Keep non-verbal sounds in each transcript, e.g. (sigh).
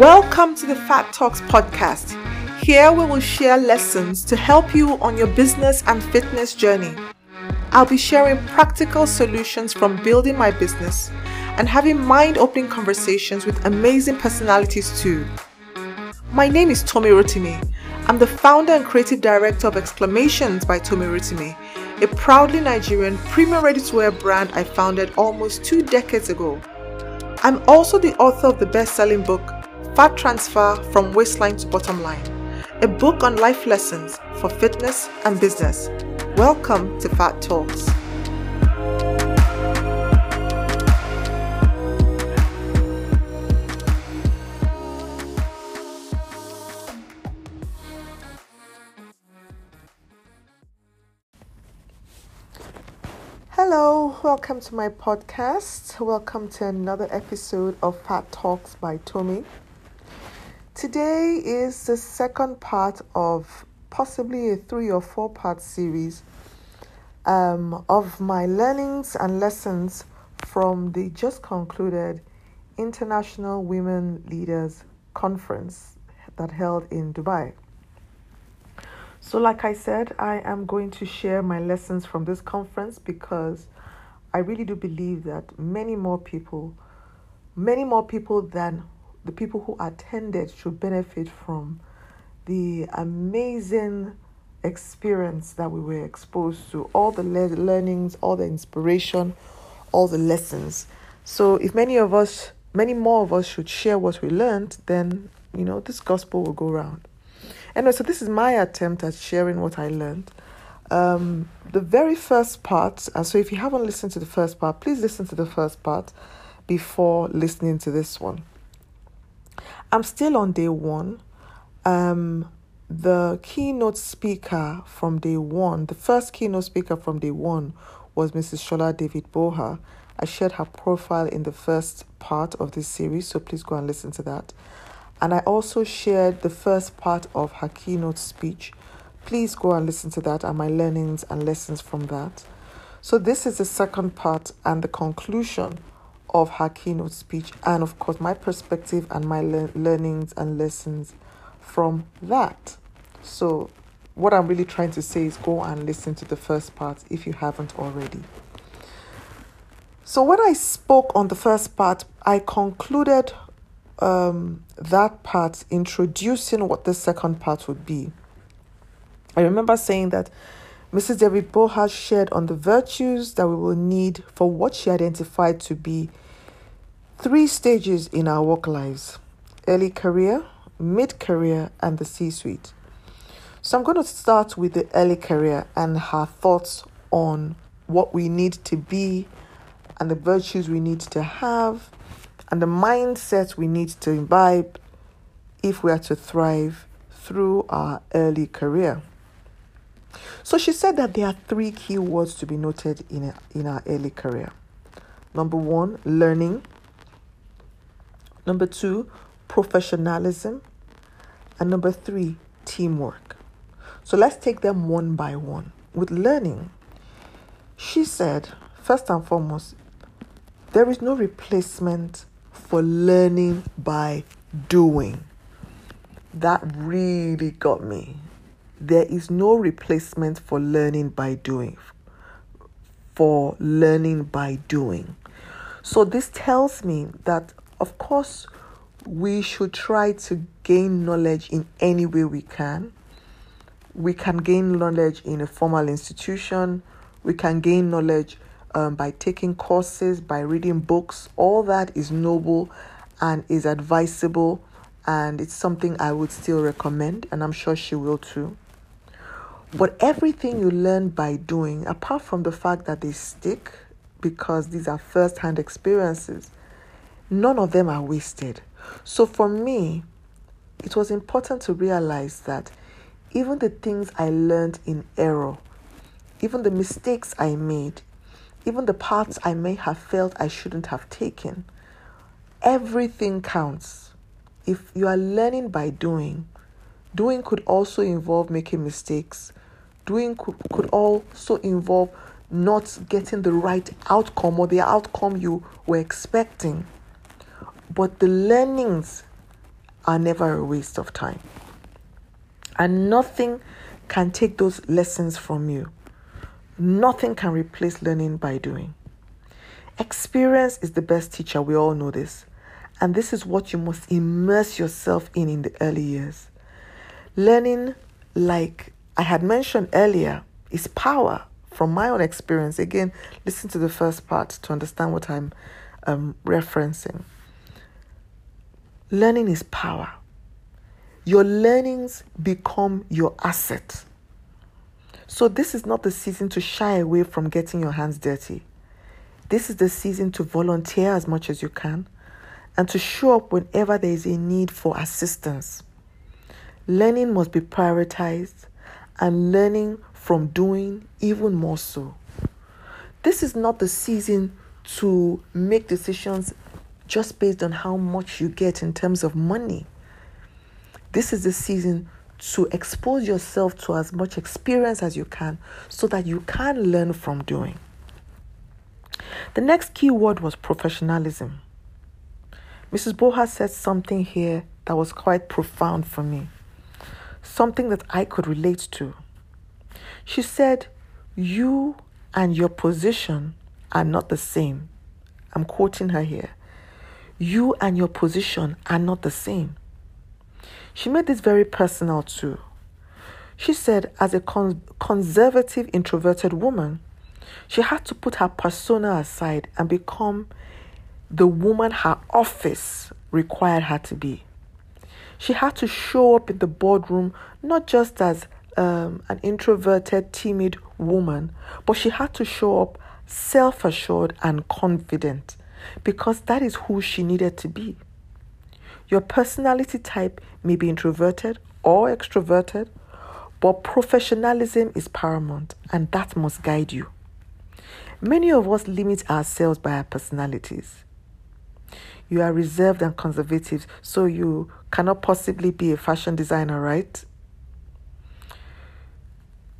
Welcome to the Fat Talks podcast. Here we will share lessons to help you on your business and fitness journey. I'll be sharing practical solutions from building my business and having mind opening conversations with amazing personalities too. My name is Tommy Rotimi. I'm the founder and creative director of Exclamations by Tommy Rotimi, a proudly Nigerian premium ready to wear brand I founded almost two decades ago. I'm also the author of the best selling book, Fat Transfer from Waistline to Bottom Line, a book on life lessons for fitness and business. Welcome to Fat Talks. Hello, welcome to my podcast. Welcome to another episode of Fat Talks by Tommy. Today is the second part of possibly a three or four part series um, of my learnings and lessons from the just concluded International Women Leaders Conference that held in Dubai. So, like I said, I am going to share my lessons from this conference because I really do believe that many more people, many more people than the people who attended should benefit from the amazing experience that we were exposed to, all the le- learnings, all the inspiration, all the lessons. So, if many of us, many more of us should share what we learned, then, you know, this gospel will go around. Anyway, so this is my attempt at sharing what I learned. Um, the very first part, and so if you haven't listened to the first part, please listen to the first part before listening to this one. I'm still on day one. Um, the keynote speaker from day one, the first keynote speaker from day one was Mrs. Shola David Borha. I shared her profile in the first part of this series, so please go and listen to that. And I also shared the first part of her keynote speech. Please go and listen to that and my learnings and lessons from that. So, this is the second part and the conclusion of her keynote speech, and of course, my perspective and my le- learnings and lessons from that. So, what I'm really trying to say is go and listen to the first part if you haven't already. So, when I spoke on the first part, I concluded um, that part introducing what the second part would be. I remember saying that Mrs. David Borha shared on the virtues that we will need for what she identified to be three stages in our work lives early career, mid career, and the C suite. So I'm going to start with the early career and her thoughts on what we need to be and the virtues we need to have and the mindset we need to imbibe if we are to thrive through our early career. So she said that there are three key words to be noted in, a, in our early career. Number one, learning. Number two, professionalism. And number three, teamwork. So let's take them one by one. With learning, she said, first and foremost, there is no replacement for learning by doing. That really got me. There is no replacement for learning by doing. For learning by doing. So, this tells me that, of course, we should try to gain knowledge in any way we can. We can gain knowledge in a formal institution, we can gain knowledge um, by taking courses, by reading books. All that is noble and is advisable, and it's something I would still recommend, and I'm sure she will too. But everything you learn by doing, apart from the fact that they stick, because these are first hand experiences, none of them are wasted. So for me, it was important to realize that even the things I learned in error, even the mistakes I made, even the paths I may have felt I shouldn't have taken, everything counts. If you are learning by doing, doing could also involve making mistakes. Doing could, could also involve not getting the right outcome or the outcome you were expecting. But the learnings are never a waste of time. And nothing can take those lessons from you. Nothing can replace learning by doing. Experience is the best teacher, we all know this. And this is what you must immerse yourself in in the early years. Learning, like I had mentioned earlier, is power from my own experience. Again, listen to the first part to understand what I'm um, referencing. Learning is power. Your learnings become your asset. So, this is not the season to shy away from getting your hands dirty. This is the season to volunteer as much as you can and to show up whenever there is a need for assistance. Learning must be prioritized and learning from doing even more so. This is not the season to make decisions just based on how much you get in terms of money. This is the season to expose yourself to as much experience as you can so that you can learn from doing. The next key word was professionalism. Mrs. Borha said something here that was quite profound for me, something that I could relate to. She said, You and your position are not the same. I'm quoting her here. You and your position are not the same. She made this very personal too. She said, as a con- conservative, introverted woman, she had to put her persona aside and become the woman her office required her to be. She had to show up in the boardroom not just as um, an introverted, timid woman, but she had to show up self assured and confident because that is who she needed to be. Your personality type may be introverted or extroverted, but professionalism is paramount and that must guide you. Many of us limit ourselves by our personalities you are reserved and conservative, so you cannot possibly be a fashion designer, right?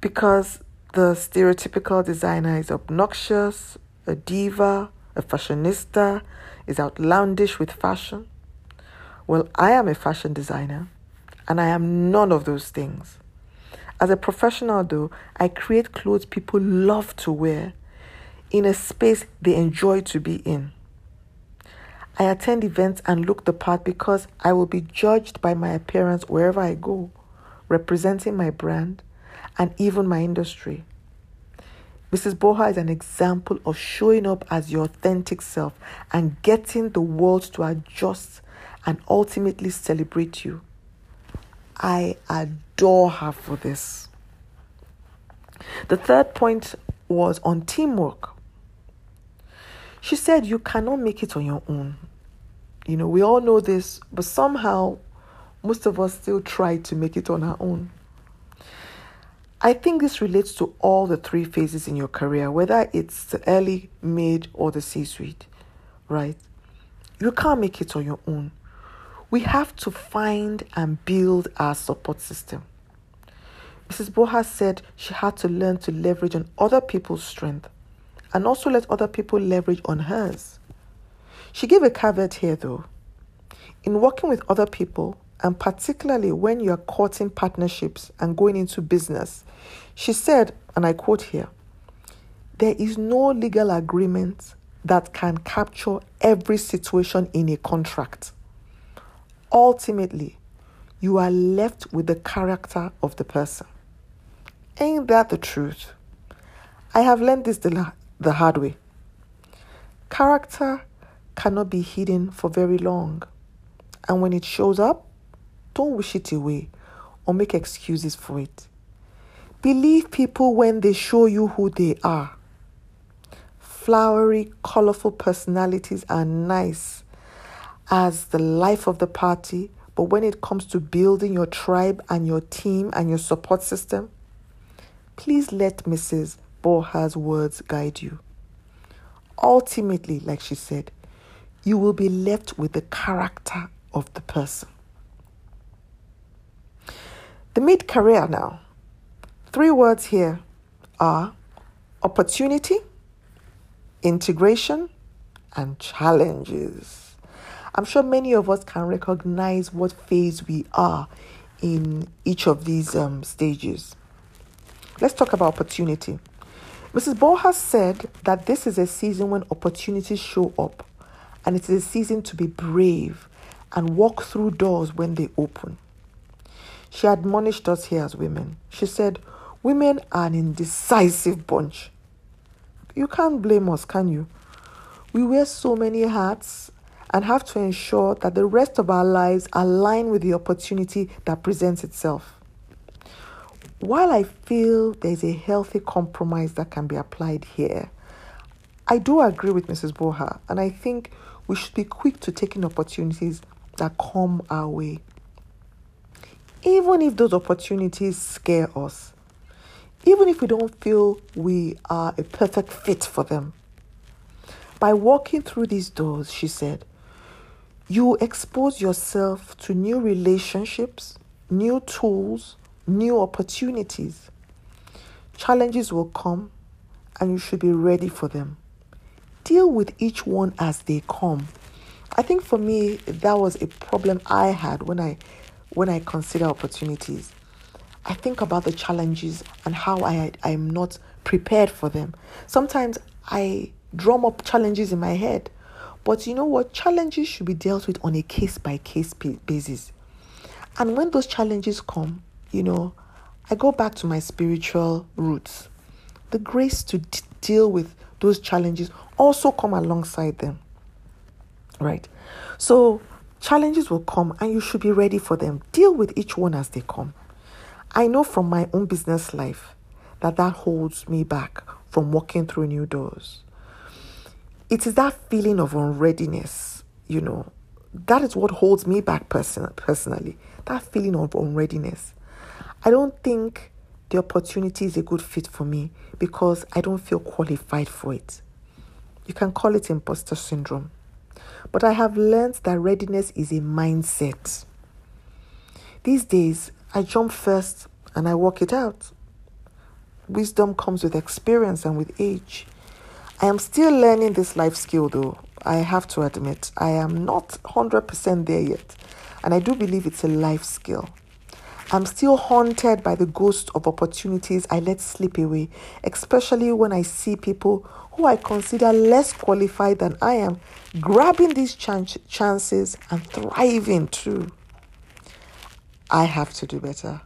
Because the stereotypical designer is obnoxious, a diva, a fashionista, is outlandish with fashion. Well, I am a fashion designer and I am none of those things. As a professional, though, I create clothes people love to wear in a space they enjoy to be in. I attend events and look the part because I will be judged by my appearance wherever I go, representing my brand and even my industry. Mrs. Borha is an example of showing up as your authentic self and getting the world to adjust and ultimately celebrate you. I adore her for this. The third point was on teamwork. She said, You cannot make it on your own. You know, we all know this, but somehow most of us still try to make it on our own. I think this relates to all the three phases in your career, whether it's the early, mid, or the C suite, right? You can't make it on your own. We have to find and build our support system. Mrs. Borha said she had to learn to leverage on other people's strength and also let other people leverage on hers. She gave a caveat here though. In working with other people, and particularly when you are courting partnerships and going into business, she said, and I quote here, there is no legal agreement that can capture every situation in a contract. Ultimately, you are left with the character of the person. Ain't that the truth? I have learned this the, the hard way. Character cannot be hidden for very long. And when it shows up, don't wish it away or make excuses for it. Believe people when they show you who they are. Flowery, colorful personalities are nice as the life of the party, but when it comes to building your tribe and your team and your support system, please let Mrs. Borha's words guide you. Ultimately, like she said, you will be left with the character of the person. The mid career now. Three words here are opportunity, integration, and challenges. I'm sure many of us can recognize what phase we are in each of these um, stages. Let's talk about opportunity. Mrs. Borha said that this is a season when opportunities show up, and it is a season to be brave and walk through doors when they open. She admonished us here as women. She said, Women are an indecisive bunch. You can't blame us, can you? We wear so many hats and have to ensure that the rest of our lives align with the opportunity that presents itself. While I feel there's a healthy compromise that can be applied here, I do agree with Mrs. Borha, and I think we should be quick to taking opportunities that come our way. Even if those opportunities scare us, even if we don't feel we are a perfect fit for them. By walking through these doors, she said, you expose yourself to new relationships, new tools, new opportunities. Challenges will come and you should be ready for them. Deal with each one as they come. I think for me that was a problem I had when I when I consider opportunities. I think about the challenges and how I I am not prepared for them. Sometimes I drum up challenges in my head but you know what? Challenges should be dealt with on a case by case basis. And when those challenges come, you know, I go back to my spiritual roots. The grace to d- deal with those challenges also come alongside them. Right? So, challenges will come and you should be ready for them. Deal with each one as they come. I know from my own business life that that holds me back from walking through new doors it is that feeling of unreadiness, you know, that is what holds me back person- personally. That feeling of unreadiness. I don't think the opportunity is a good fit for me because I don't feel qualified for it. You can call it imposter syndrome. But I have learned that readiness is a mindset. These days, I jump first and I work it out. Wisdom comes with experience and with age. I am still learning this life skill though. I have to admit, I am not 100% there yet. And I do believe it's a life skill. I'm still haunted by the ghost of opportunities I let slip away, especially when I see people who I consider less qualified than I am grabbing these ch- chances and thriving too. I have to do better.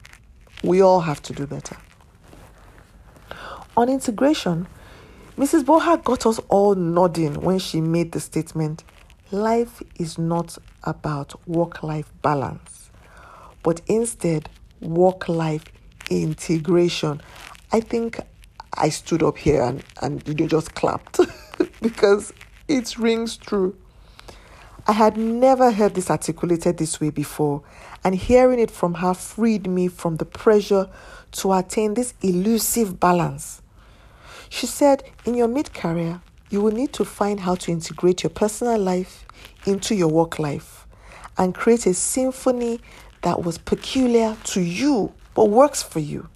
We all have to do better. On integration, Mrs. Borha got us all nodding when she made the statement life is not about work life balance, but instead work life integration. I think I stood up here and, and you just clapped (laughs) because it rings true. I had never heard this articulated this way before, and hearing it from her freed me from the pressure to attain this elusive balance. She said, in your mid career, you will need to find how to integrate your personal life into your work life and create a symphony that was peculiar to you but works for you.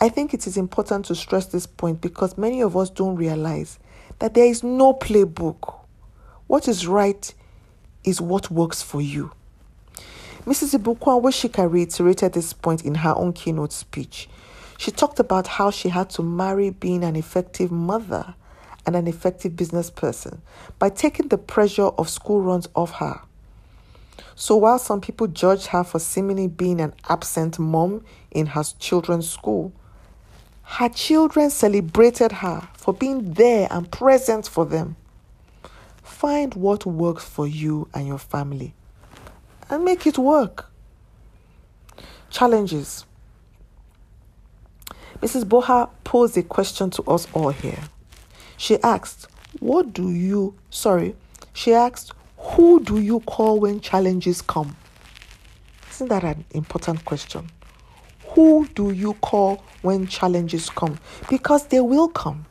I think it is important to stress this point because many of us don't realize that there is no playbook. What is right is what works for you. Mrs. Ibukun Awosika reiterated this point in her own keynote speech. She talked about how she had to marry being an effective mother and an effective business person by taking the pressure of school runs off her. So while some people judge her for seemingly being an absent mom in her children's school, her children celebrated her for being there and present for them. Find what works for you and your family and make it work. Challenges. Mrs. Borha posed a question to us all here. She asked, What do you, sorry, she asked, Who do you call when challenges come? Isn't that an important question? Who do you call when challenges come? Because they will come.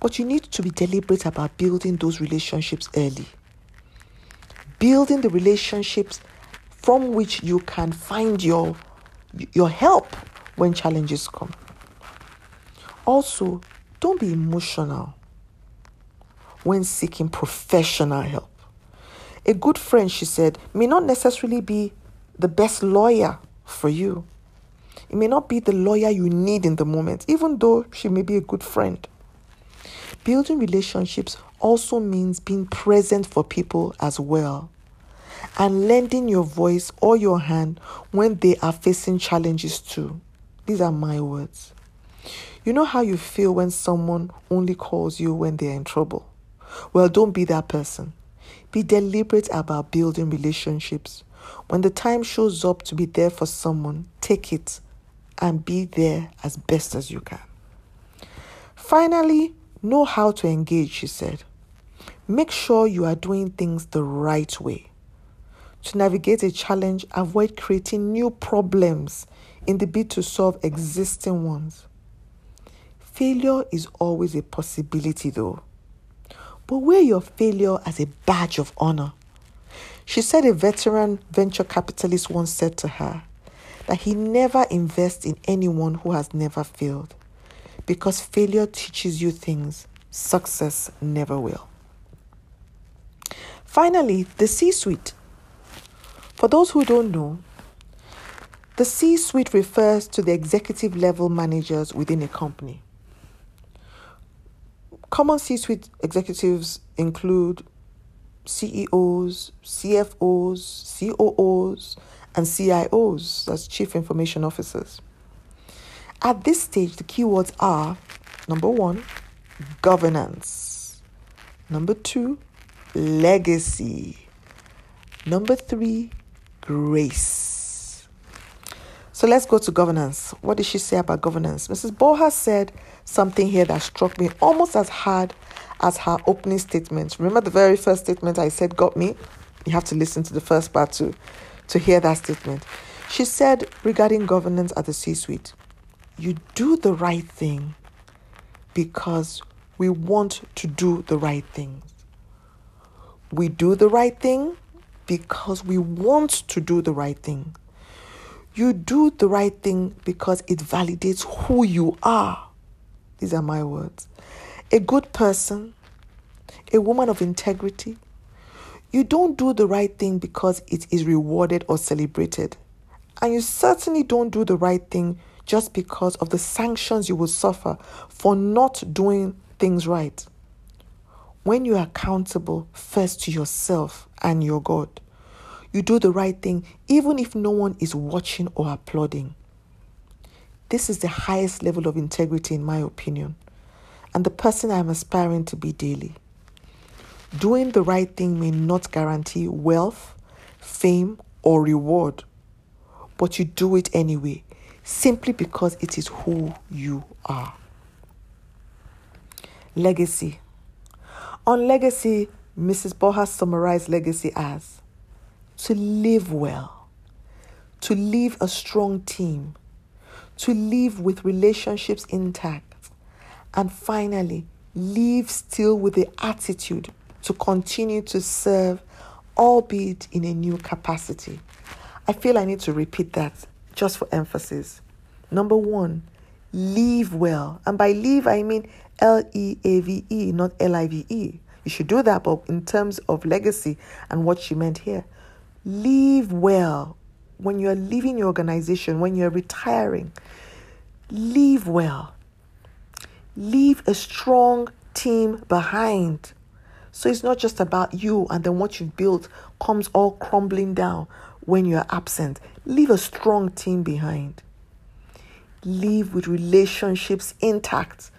But you need to be deliberate about building those relationships early. Building the relationships from which you can find your, your help when challenges come. Also, don't be emotional when seeking professional help. A good friend, she said, may not necessarily be the best lawyer for you. It may not be the lawyer you need in the moment, even though she may be a good friend. Building relationships also means being present for people as well and lending your voice or your hand when they are facing challenges too. These are my words. You know how you feel when someone only calls you when they're in trouble? Well, don't be that person. Be deliberate about building relationships. When the time shows up to be there for someone, take it and be there as best as you can. Finally, know how to engage, she said. Make sure you are doing things the right way. To navigate a challenge, avoid creating new problems in the bid to solve existing ones. Failure is always a possibility, though. But wear your failure as a badge of honor. She said a veteran venture capitalist once said to her that he never invests in anyone who has never failed because failure teaches you things success never will. Finally, the C suite. For those who don't know, the C suite refers to the executive level managers within a company. Common C suite executives include CEOs, CFOs, COOs, and CIOs, that's Chief Information Officers. At this stage, the keywords are number one, governance, number two, legacy, number three, grace. So let's go to governance. What did she say about governance? Mrs. Borha said something here that struck me almost as hard as her opening statement. Remember the very first statement I said got me? You have to listen to the first part to, to hear that statement. She said regarding governance at the C suite, you do the right thing because we want to do the right things. We do the right thing because we want to do the right thing. You do the right thing because it validates who you are. These are my words. A good person, a woman of integrity. You don't do the right thing because it is rewarded or celebrated. And you certainly don't do the right thing just because of the sanctions you will suffer for not doing things right. When you are accountable first to yourself and your God, you do the right thing even if no one is watching or applauding. This is the highest level of integrity, in my opinion, and the person I am aspiring to be daily. Doing the right thing may not guarantee wealth, fame, or reward, but you do it anyway, simply because it is who you are. Legacy. On legacy, Mrs. Borha summarized legacy as to live well, to leave a strong team, to live with relationships intact, and finally, live still with the attitude to continue to serve, albeit in a new capacity. I feel I need to repeat that just for emphasis. Number one, live well. And by live, I mean L E A V E, not L I V E. You should do that, but in terms of legacy and what she meant here, Live well. When you're leaving your organization, when you're retiring, leave well. Leave a strong team behind. So it's not just about you and then what you've built comes all crumbling down when you're absent. Leave a strong team behind. Leave with relationships intact.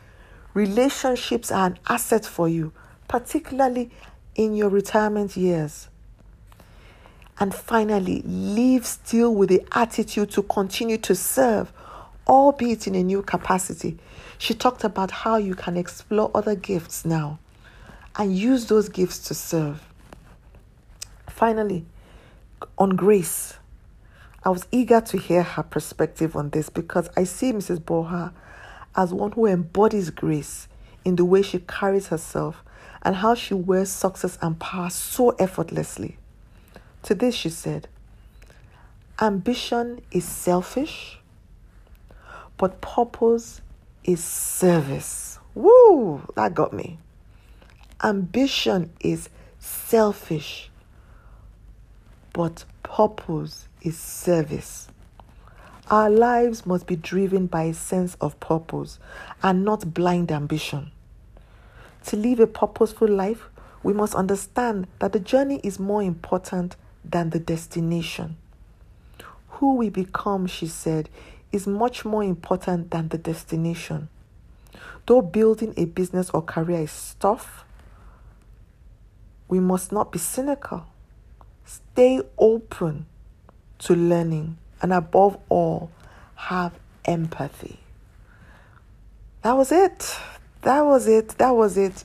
Relationships are an asset for you, particularly in your retirement years. And finally, live still with the attitude to continue to serve, albeit in a new capacity. She talked about how you can explore other gifts now and use those gifts to serve. Finally, on grace, I was eager to hear her perspective on this because I see Mrs. Borha as one who embodies grace in the way she carries herself and how she wears success and power so effortlessly. To this, she said, Ambition is selfish, but purpose is service. Woo, that got me. Ambition is selfish, but purpose is service. Our lives must be driven by a sense of purpose and not blind ambition. To live a purposeful life, we must understand that the journey is more important than the destination. Who we become, she said, is much more important than the destination. Though building a business or career is tough, we must not be cynical. Stay open to learning and above all, have empathy. That was it. That was it. That was it.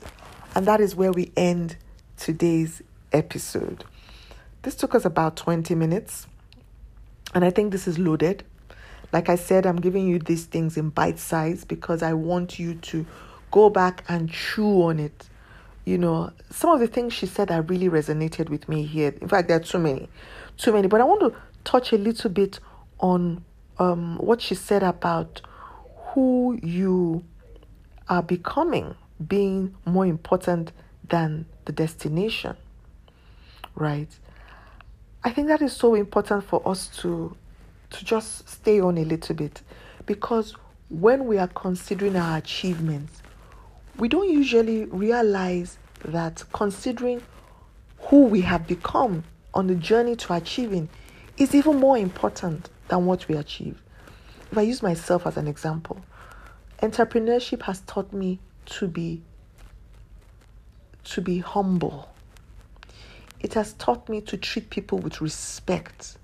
And that is where we end today's episode. This took us about 20 minutes. And I think this is loaded. Like I said, I'm giving you these things in bite size because I want you to go back and chew on it. You know, some of the things she said that really resonated with me here. In fact, there are too many, too many. But I want to touch a little bit on um, what she said about who you are becoming being more important than the destination, right? I think that is so important for us to to just stay on a little bit because when we are considering our achievements, we don't usually realize that considering who we have become on the journey to achieving is even more important than what we achieve. If I use myself as an example, entrepreneurship has taught me to be to be humble. It has taught me to treat people with respect.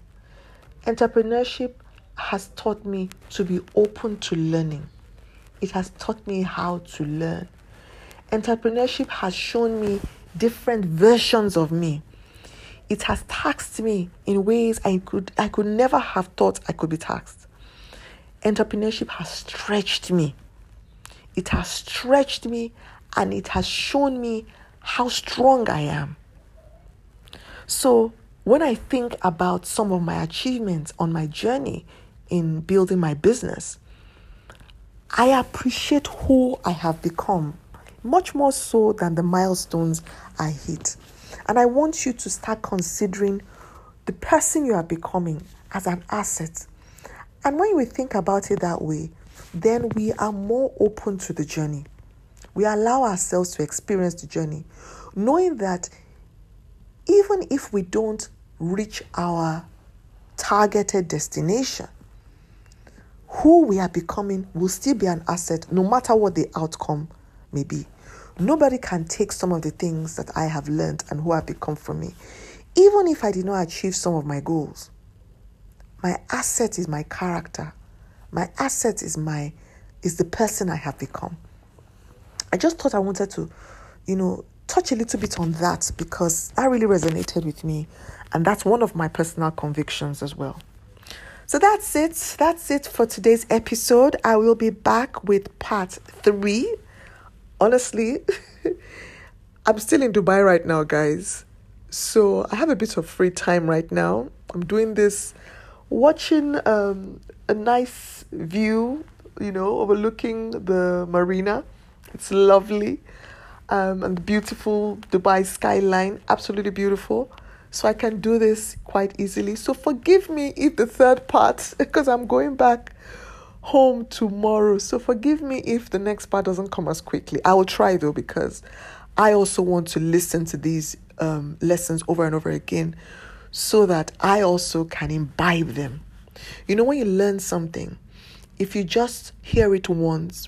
Entrepreneurship has taught me to be open to learning. It has taught me how to learn. Entrepreneurship has shown me different versions of me. It has taxed me in ways I could I could never have thought I could be taxed. Entrepreneurship has stretched me. It has stretched me and it has shown me how strong I am. So, when I think about some of my achievements on my journey in building my business, I appreciate who I have become much more so than the milestones I hit. And I want you to start considering the person you are becoming as an asset. And when we think about it that way, then we are more open to the journey. We allow ourselves to experience the journey, knowing that even if we don't reach our targeted destination, who we are becoming will still be an asset no matter what the outcome may be. Nobody can take some of the things that I have learned and who have become from me. Even if I did not achieve some of my goals, my asset is my character. My asset is my is the person I have become. I just thought I wanted to, you know, touch a little bit on that because that really resonated with me. And that's one of my personal convictions as well. So that's it. That's it for today's episode. I will be back with part three. Honestly, (laughs) I'm still in Dubai right now, guys. So I have a bit of free time right now. I'm doing this watching um, a nice view, you know, overlooking the marina. It's lovely. Um, and the beautiful Dubai skyline, absolutely beautiful. So I can do this quite easily. So forgive me if the third part, (laughs) because I'm going back home tomorrow. So forgive me if the next part doesn't come as quickly. I will try though, because I also want to listen to these um, lessons over and over again so that I also can imbibe them. You know, when you learn something, if you just hear it once,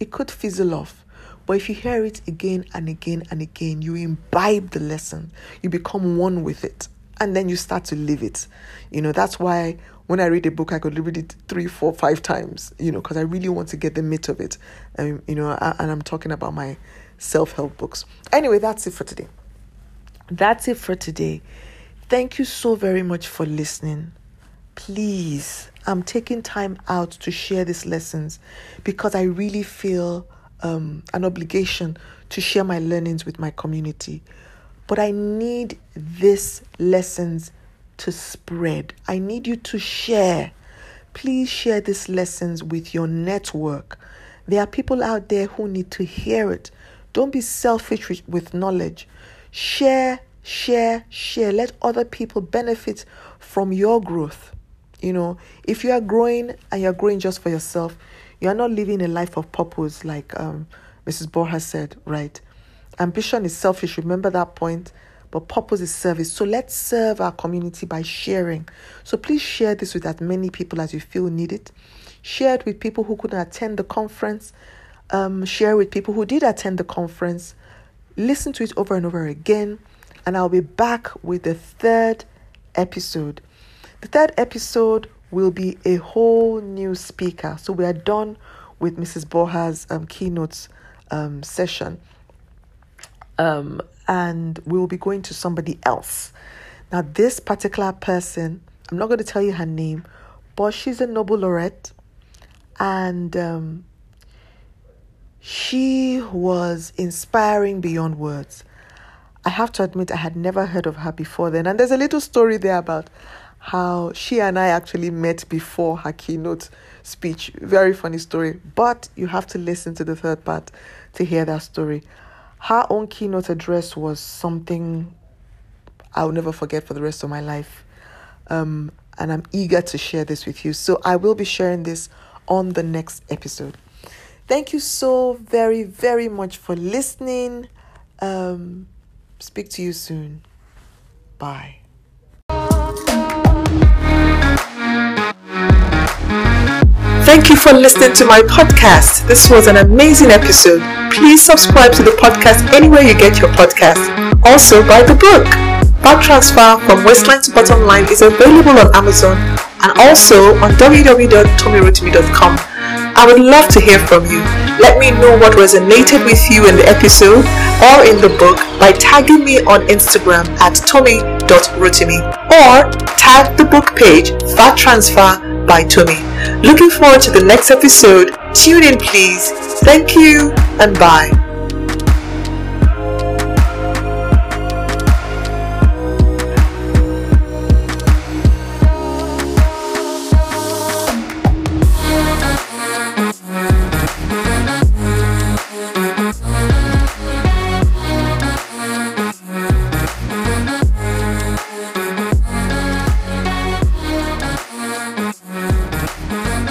it could fizzle off. But if you hear it again and again and again, you imbibe the lesson, you become one with it, and then you start to live it. You know, that's why when I read a book, I could read it three, four, five times, you know, because I really want to get the meat of it. And, you know, and I'm talking about my self help books. Anyway, that's it for today. That's it for today. Thank you so very much for listening. Please, I'm taking time out to share these lessons because I really feel um, an obligation to share my learnings with my community. But I need these lessons to spread. I need you to share. Please share these lessons with your network. There are people out there who need to hear it. Don't be selfish with knowledge. Share share, share. Let other people benefit from your growth. You know, if you are growing and you're growing just for yourself, you are not living a life of purpose, like um, Mrs. Borha said, right? Ambition is selfish. Remember that point but purpose is service. So let's serve our community by sharing. So please share this with as many people as you feel need it. Share it with people who couldn't attend the conference. Um, share with people who did attend the conference. Listen to it over and over again. And I'll be back with the third episode. The third episode will be a whole new speaker. So we are done with Mrs. Borha's um, keynotes um, session. Um, and we'll be going to somebody else. Now, this particular person, I'm not going to tell you her name, but she's a Nobel laureate, and um, she was inspiring beyond words. I have to admit, I had never heard of her before then, and there's a little story there about how she and I actually met before her keynote speech. Very funny story, but you have to listen to the third part to hear that story her own keynote address was something I'll never forget for the rest of my life. Um, and I'm eager to share this with you. So I will be sharing this on the next episode. Thank you so very, very much for listening. Um, speak to you soon. Bye. Thank you for listening to my podcast. This was an amazing episode. Please subscribe to the podcast anywhere you get your podcast. Also, buy the book. Fat Transfer from Waistline to Bottom Line is available on Amazon and also on www.tommyrotimi.com. I would love to hear from you. Let me know what resonated with you in the episode or in the book by tagging me on Instagram at tommy.rotimi or tag the book page Fat Transfer by Tommy. Looking forward to the next episode. Tune in, please. Thank you and bye.